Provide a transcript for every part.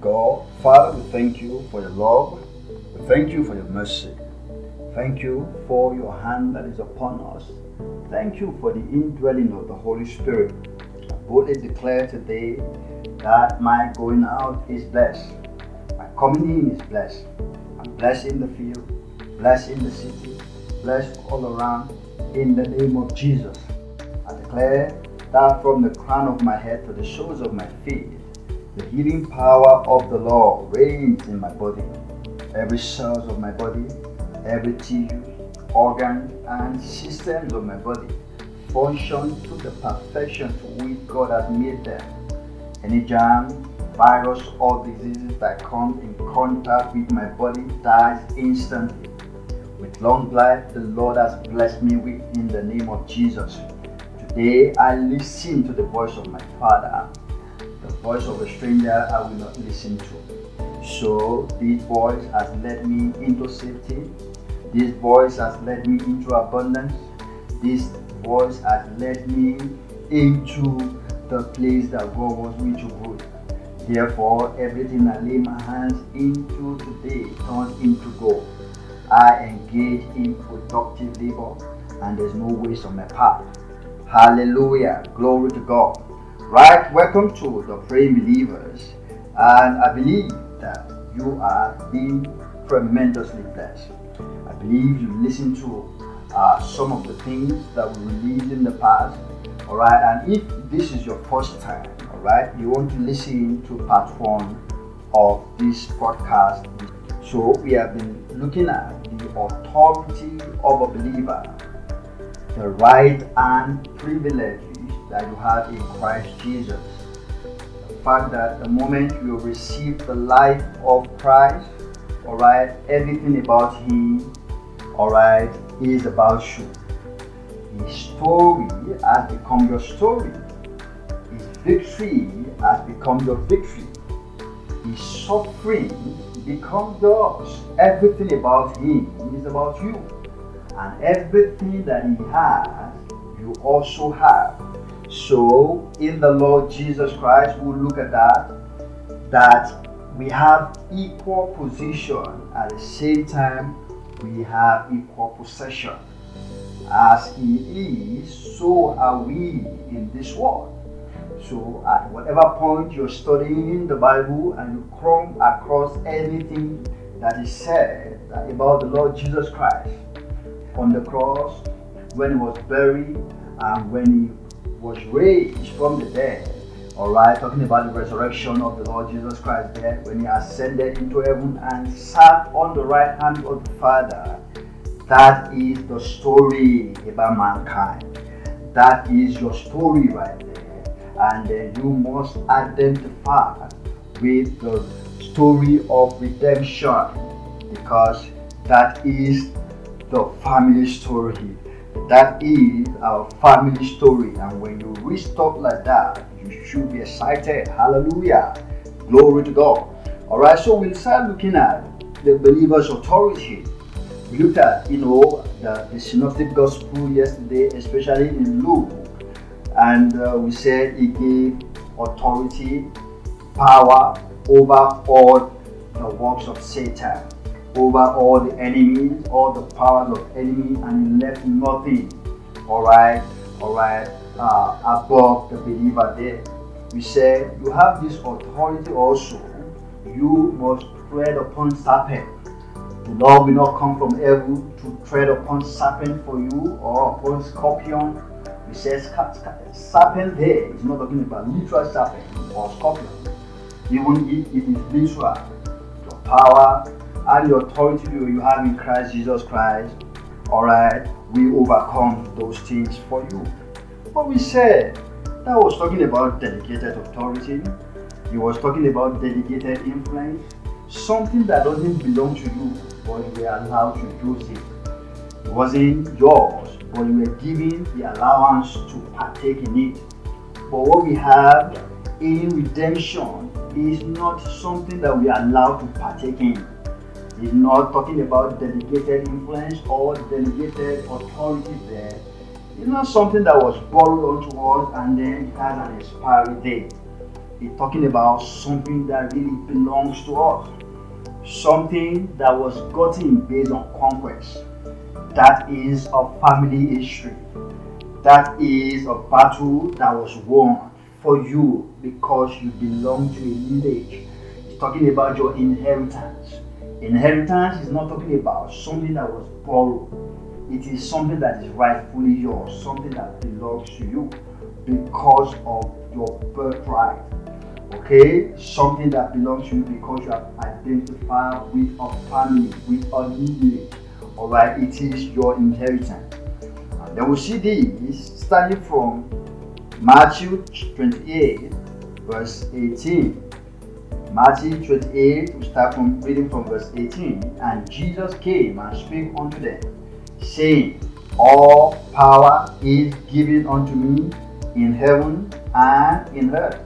God. Father, we thank you for your love. We thank you for your mercy. Thank you for your hand that is upon us. Thank you for the indwelling of the Holy Spirit. I boldly declare today that my going out is blessed. My coming in is blessed. I'm blessed in the field, blessed in the city, blessed all around in the name of Jesus. I declare that from the crown of my head to the soles of my feet, the healing power of the Lord reigns in my body. Every cells of my body, every tissue, organ, and systems of my body function to the perfection to which God has made them. Any germ, virus, or diseases that come in contact with my body dies instantly. With long life, the Lord has blessed me with in the name of Jesus. Today, I listen to the voice of my Father the voice of a stranger I will not listen to. So this voice has led me into safety. This voice has led me into abundance. This voice has led me into the place that God wants me to go. Therefore, everything I lay my hands into today turns into gold. I engage in productive labor and there's no waste on my path. Hallelujah. Glory to God. Right, welcome to the Praying Believers, and I believe that you are being tremendously blessed. I believe you listened to uh, some of the things that we released in the past, all right. And if this is your first time, all right, you want to listen to part one of this podcast. So we have been looking at the authority of a believer, the right and privilege that you have in Christ Jesus. The fact that the moment you receive the life of Christ, alright, everything about Him, alright, is about you. His story has become your story. His victory has become your victory. His suffering becomes yours. Everything about Him is about you. And everything that He has, you also have. So, in the Lord Jesus Christ, we'll look at that, that we have equal position at the same time we have equal possession. As He is, so are we in this world. So, at whatever point you're studying the Bible and you come across anything that is said about the Lord Jesus Christ on the cross, when He was buried, and when He was raised from the dead. All right, talking about the resurrection of the Lord Jesus Christ there when he ascended into heaven and sat on the right hand of the Father. That is the story about mankind. That is your story right there. And then you must identify with the story of redemption because that is the family story that is our family story. And when you read stuff like that, you should be excited. Hallelujah. Glory to God. Alright, so we'll start looking at the believer's authority. We looked at, you know, the, the synoptic gospel yesterday, especially in Luke. And uh, we said he gave authority, power over all the works of Satan over all the enemies, all the powers of enemy, and he left nothing, all right, all right, uh, above the believer there. We said you have this authority also. You must tread upon serpent. The Lord will not come from heaven to tread upon serpent for you or upon scorpion. He says serpent there is not talking about literal serpent or scorpion. Even if it is literal, the power and the authority you have in Christ Jesus Christ, all right, we overcome those things for you. But we said That was talking about delegated authority. He was talking about delegated influence. Something that doesn't belong to you, but you were allowed to use it. It wasn't yours, but you were given the allowance to partake in it. But what we have in redemption is not something that we are allowed to partake in. It's not talking about delegated influence or delegated authority there. It's not something that was borrowed onto us and then has an expiry date. It's talking about something that really belongs to us. Something that was gotten based on conquest. That is a family history. That is a battle that was won for you because you belong to a lineage. It's talking about your inheritance. Inheritance is not talking about something that was borrowed. It is something that is rightfully yours, something that belongs to you because of your birthright. Okay? Something that belongs to you because you have identified with a family, with a lineage. Alright, it is your inheritance. And then we see this starting from Matthew 28, verse 18. Matthew 28, we start from reading from verse 18. And Jesus came and spake unto them, saying, All power is given unto me in heaven and in earth.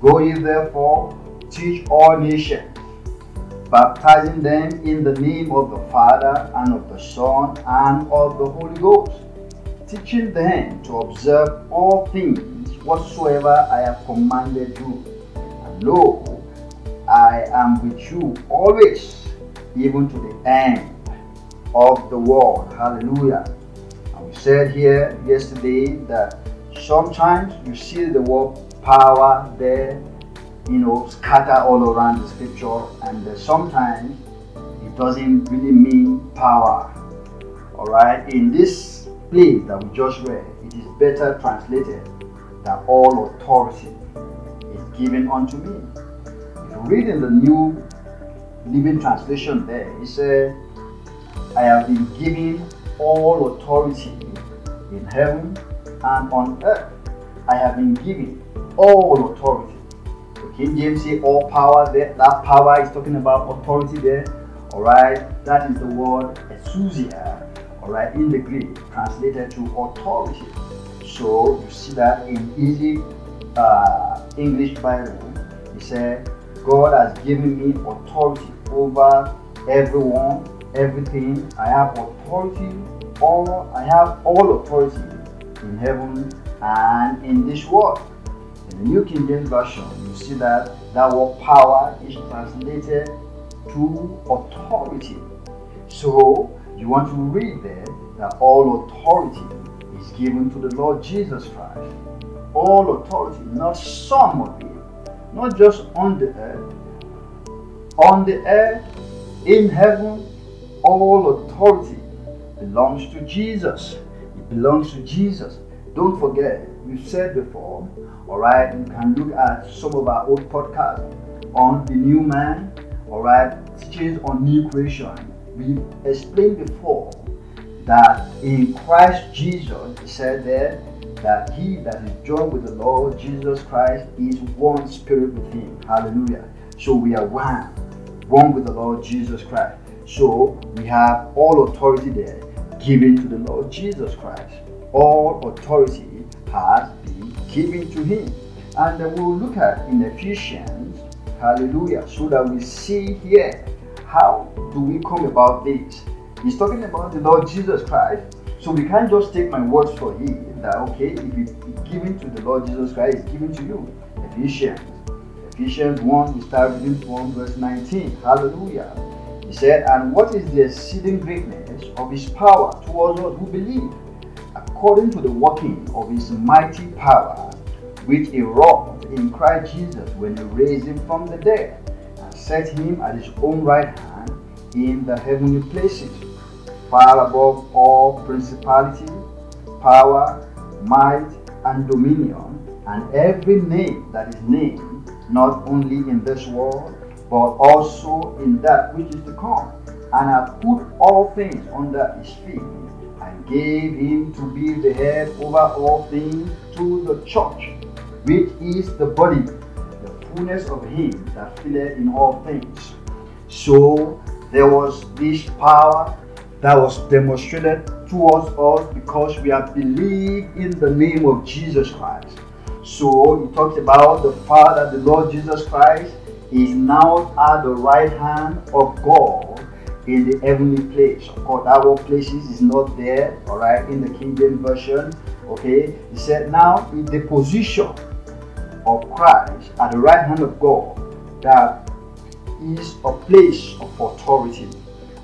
Go ye therefore, teach all nations, baptizing them in the name of the Father and of the Son and of the Holy Ghost, teaching them to observe all things whatsoever I have commanded you. And lo, I am with you always, even to the end of the world. Hallelujah. And we said here yesterday that sometimes you see the word power there, you know, scatter all around the scripture, and sometimes it doesn't really mean power. All right, in this place that we just read, it is better translated that all authority is given unto me. If you read in the New Living Translation there, he said, I have been given all authority in heaven and on earth. I have been given all authority. The King James say all power there. That power is talking about authority there. Alright, that is the word exousia, alright, in the Greek, translated to authority. So you see that in easy uh, English Bible, he said, God has given me authority over everyone, everything. I have authority, all I have all authority in heaven and in this world. In the New King James Version, you see that that word power is translated to authority. So you want to read there that all authority is given to the Lord Jesus Christ. All authority, not some of it, not just on the earth. On the earth, in heaven, all authority belongs to Jesus. It belongs to Jesus. Don't forget, we've said before, all right, you can look at some of our old podcasts on the new man, all right, teachings on new creation. We've explained before that in Christ Jesus, he said there that he that is joined with the Lord Jesus Christ is one spirit with him. Hallelujah. So we are one, one with the Lord Jesus Christ. So we have all authority there given to the Lord Jesus Christ. All authority has been given to him. And we'll look at in Ephesians, hallelujah, so that we see here how do we come about this He's talking about the Lord Jesus Christ. So we can't just take my words for it that okay, if it's given to the Lord Jesus Christ, it's given to you. Ephesians. Ephesians 1, we start reading from verse 19. Hallelujah. He said, And what is the exceeding greatness of his power towards us who believe, according to the working of his mighty power, which he wrought in Christ Jesus when he raised him from the dead, and set him at his own right hand in the heavenly places far above all principality, power, might, and dominion, and every name that is named, not only in this world, but also in that which is to come, and I put all things under his feet, and gave him to be the head over all things to the church, which is the body, the fullness of him that filleth in all things. So there was this power that was demonstrated towards us because we have believed in the name of Jesus Christ. So he talks about the Father, the Lord Jesus Christ, is now at the right hand of God in the heavenly place. Of course, our places is not there, all right, in the King James Version. Okay, he said, now in the position of Christ at the right hand of God, that is a place of authority.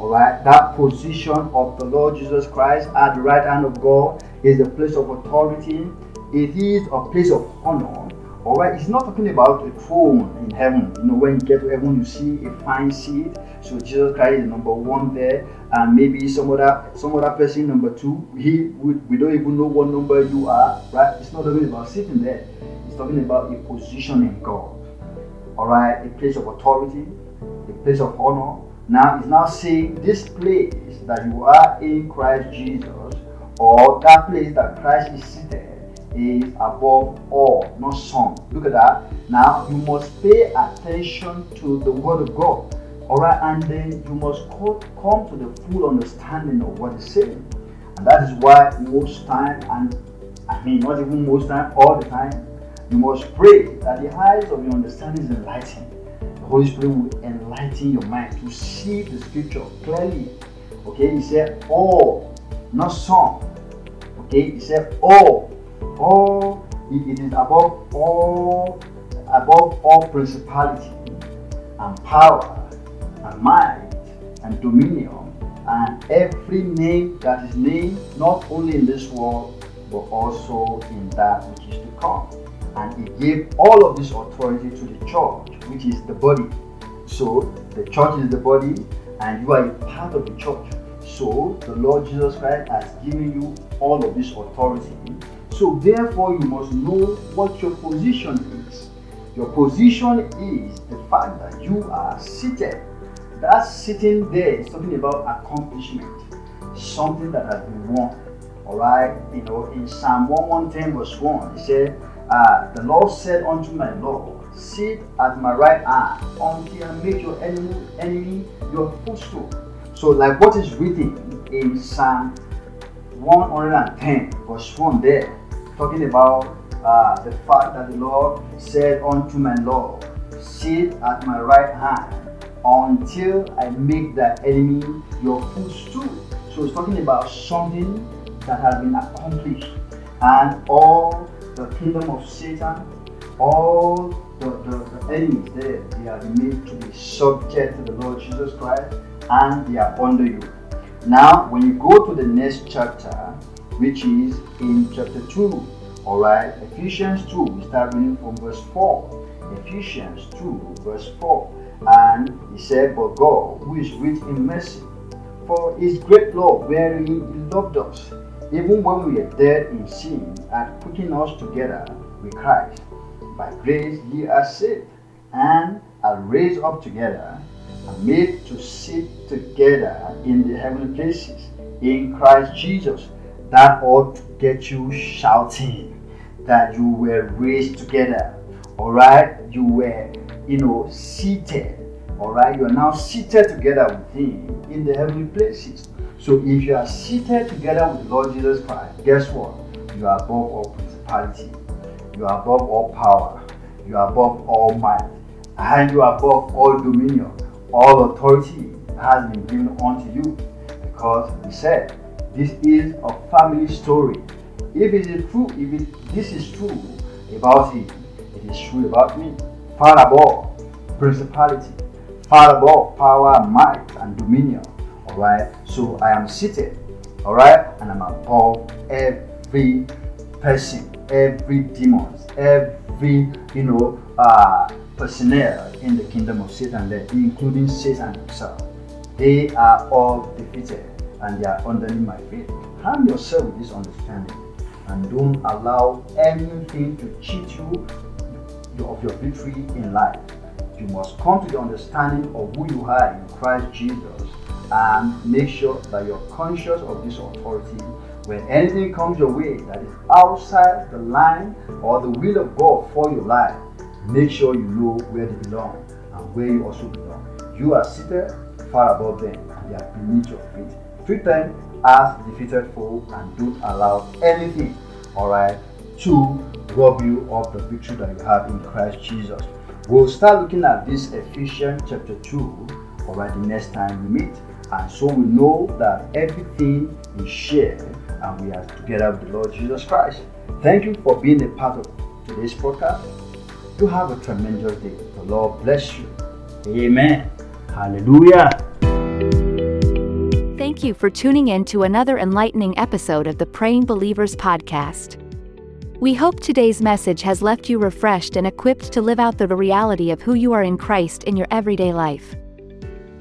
All right, that position of the Lord Jesus Christ at the right hand of God is a place of authority. It is a place of honor all right, it's not talking about a throne in heaven. You know, when you get to heaven, you see a fine seat. So Jesus Christ is number one there, and maybe some other some other person number two. He we, we don't even know what number you are. Right? It's not talking about sitting there. It's talking about a position in God. All right, a place of authority, a place of honor. Now it's now saying this place that you are in Christ Jesus, or that place that Christ is seated is above all, not some. Look at that. Now you must pay attention to the word of God. Alright, and then you must come to the full understanding of what it's saying. And that is why most time, and I mean not even most time, all the time, you must pray that the eyes of your understanding is enlightened. Holy Spirit will enlighten your mind to see the scripture clearly. Okay, he said all, not some. Okay, he said oh, all all it is above all above all principality and power and might and dominion and every name that is named not only in this world but also in that which is to come. And he gave all of this authority to the church, which is the body. So the church is the body, and you are a part of the church. So the Lord Jesus Christ has given you all of this authority so therefore, you must know what your position is. Your position is the fact that you are seated. That sitting there is talking about accomplishment, something that has been won. All right, you know, in Psalm 110 verse 1, it said, uh, The Lord said unto my Lord, Sit at my right hand until I make your enemy, enemy your footstool. So, like what is written in Psalm 110 verse 1 there, talking about uh, the fact that the Lord said unto my Lord, Sit at my right hand until I make that enemy your footstool. So it's talking about something that has been accomplished. And all the kingdom of Satan, all the, the, the enemies there, they are made to be subject to the Lord Jesus Christ and they are under you. Now, when you go to the next chapter, which is in chapter 2. Alright, Ephesians 2, we start reading from verse 4. Ephesians 2, verse 4. And he said, But God, who is rich in mercy, for his great love wherein he loved us, even when we are dead in sin, and putting us together with Christ. By grace ye are saved, and are raised up together, and made to sit together in the heavenly places in Christ Jesus that ought to get you shouting that you were raised together. All right, you were, you know, seated. All right, you are now seated together with Him in the heavenly places. So if you are seated together with the Lord Jesus Christ, guess what? You are above all principality, you are above all power, you are above all might, and you are above all dominion. All authority has been given unto you because He said, this is a family story. If it is true, if it, this is true about him, it is true about me. Far above principality, far above power, might, and dominion. Alright, so I am seated, alright, and I'm above every person, every demon, every you know uh, personnel in the kingdom of Satan, there, including Satan himself. They are all defeated and they are underneath my feet. Harm yourself with this understanding and don't allow anything to cheat you of your victory in life. You must come to the understanding of who you are in Christ Jesus and make sure that you're conscious of this authority. When anything comes your way that is outside the line or the will of God for your life, make sure you know where they belong and where you also belong. You are seated far above them and they are beneath your feet. Treat them as defeated foe and don't allow anything, alright, to rob you of the victory that you have in Christ Jesus. We'll start looking at this Ephesians chapter 2, alright, the next time we meet. And so we know that everything is shared and we are together with the Lord Jesus Christ. Thank you for being a part of today's podcast. You have a tremendous day. The Lord bless you. Amen. Hallelujah. Thank you for tuning in to another enlightening episode of the Praying Believers podcast. We hope today's message has left you refreshed and equipped to live out the reality of who you are in Christ in your everyday life.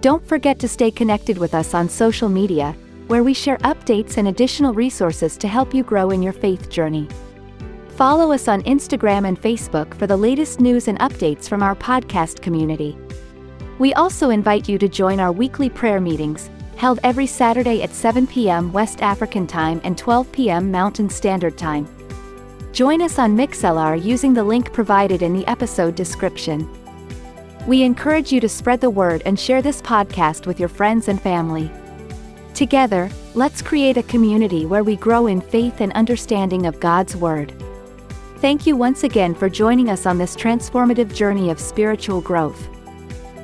Don't forget to stay connected with us on social media, where we share updates and additional resources to help you grow in your faith journey. Follow us on Instagram and Facebook for the latest news and updates from our podcast community. We also invite you to join our weekly prayer meetings, held every Saturday at 7 p.m. West African Time and 12 p.m. Mountain Standard Time. Join us on Mixlr using the link provided in the episode description. We encourage you to spread the word and share this podcast with your friends and family. Together, let's create a community where we grow in faith and understanding of God's Word. Thank you once again for joining us on this transformative journey of spiritual growth.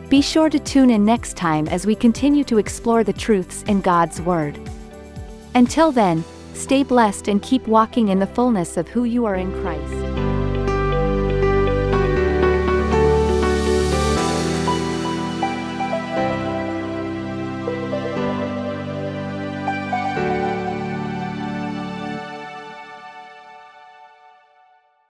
Be sure to tune in next time as we continue to explore the truths in God's Word. Until then, stay blessed and keep walking in the fullness of who you are in Christ.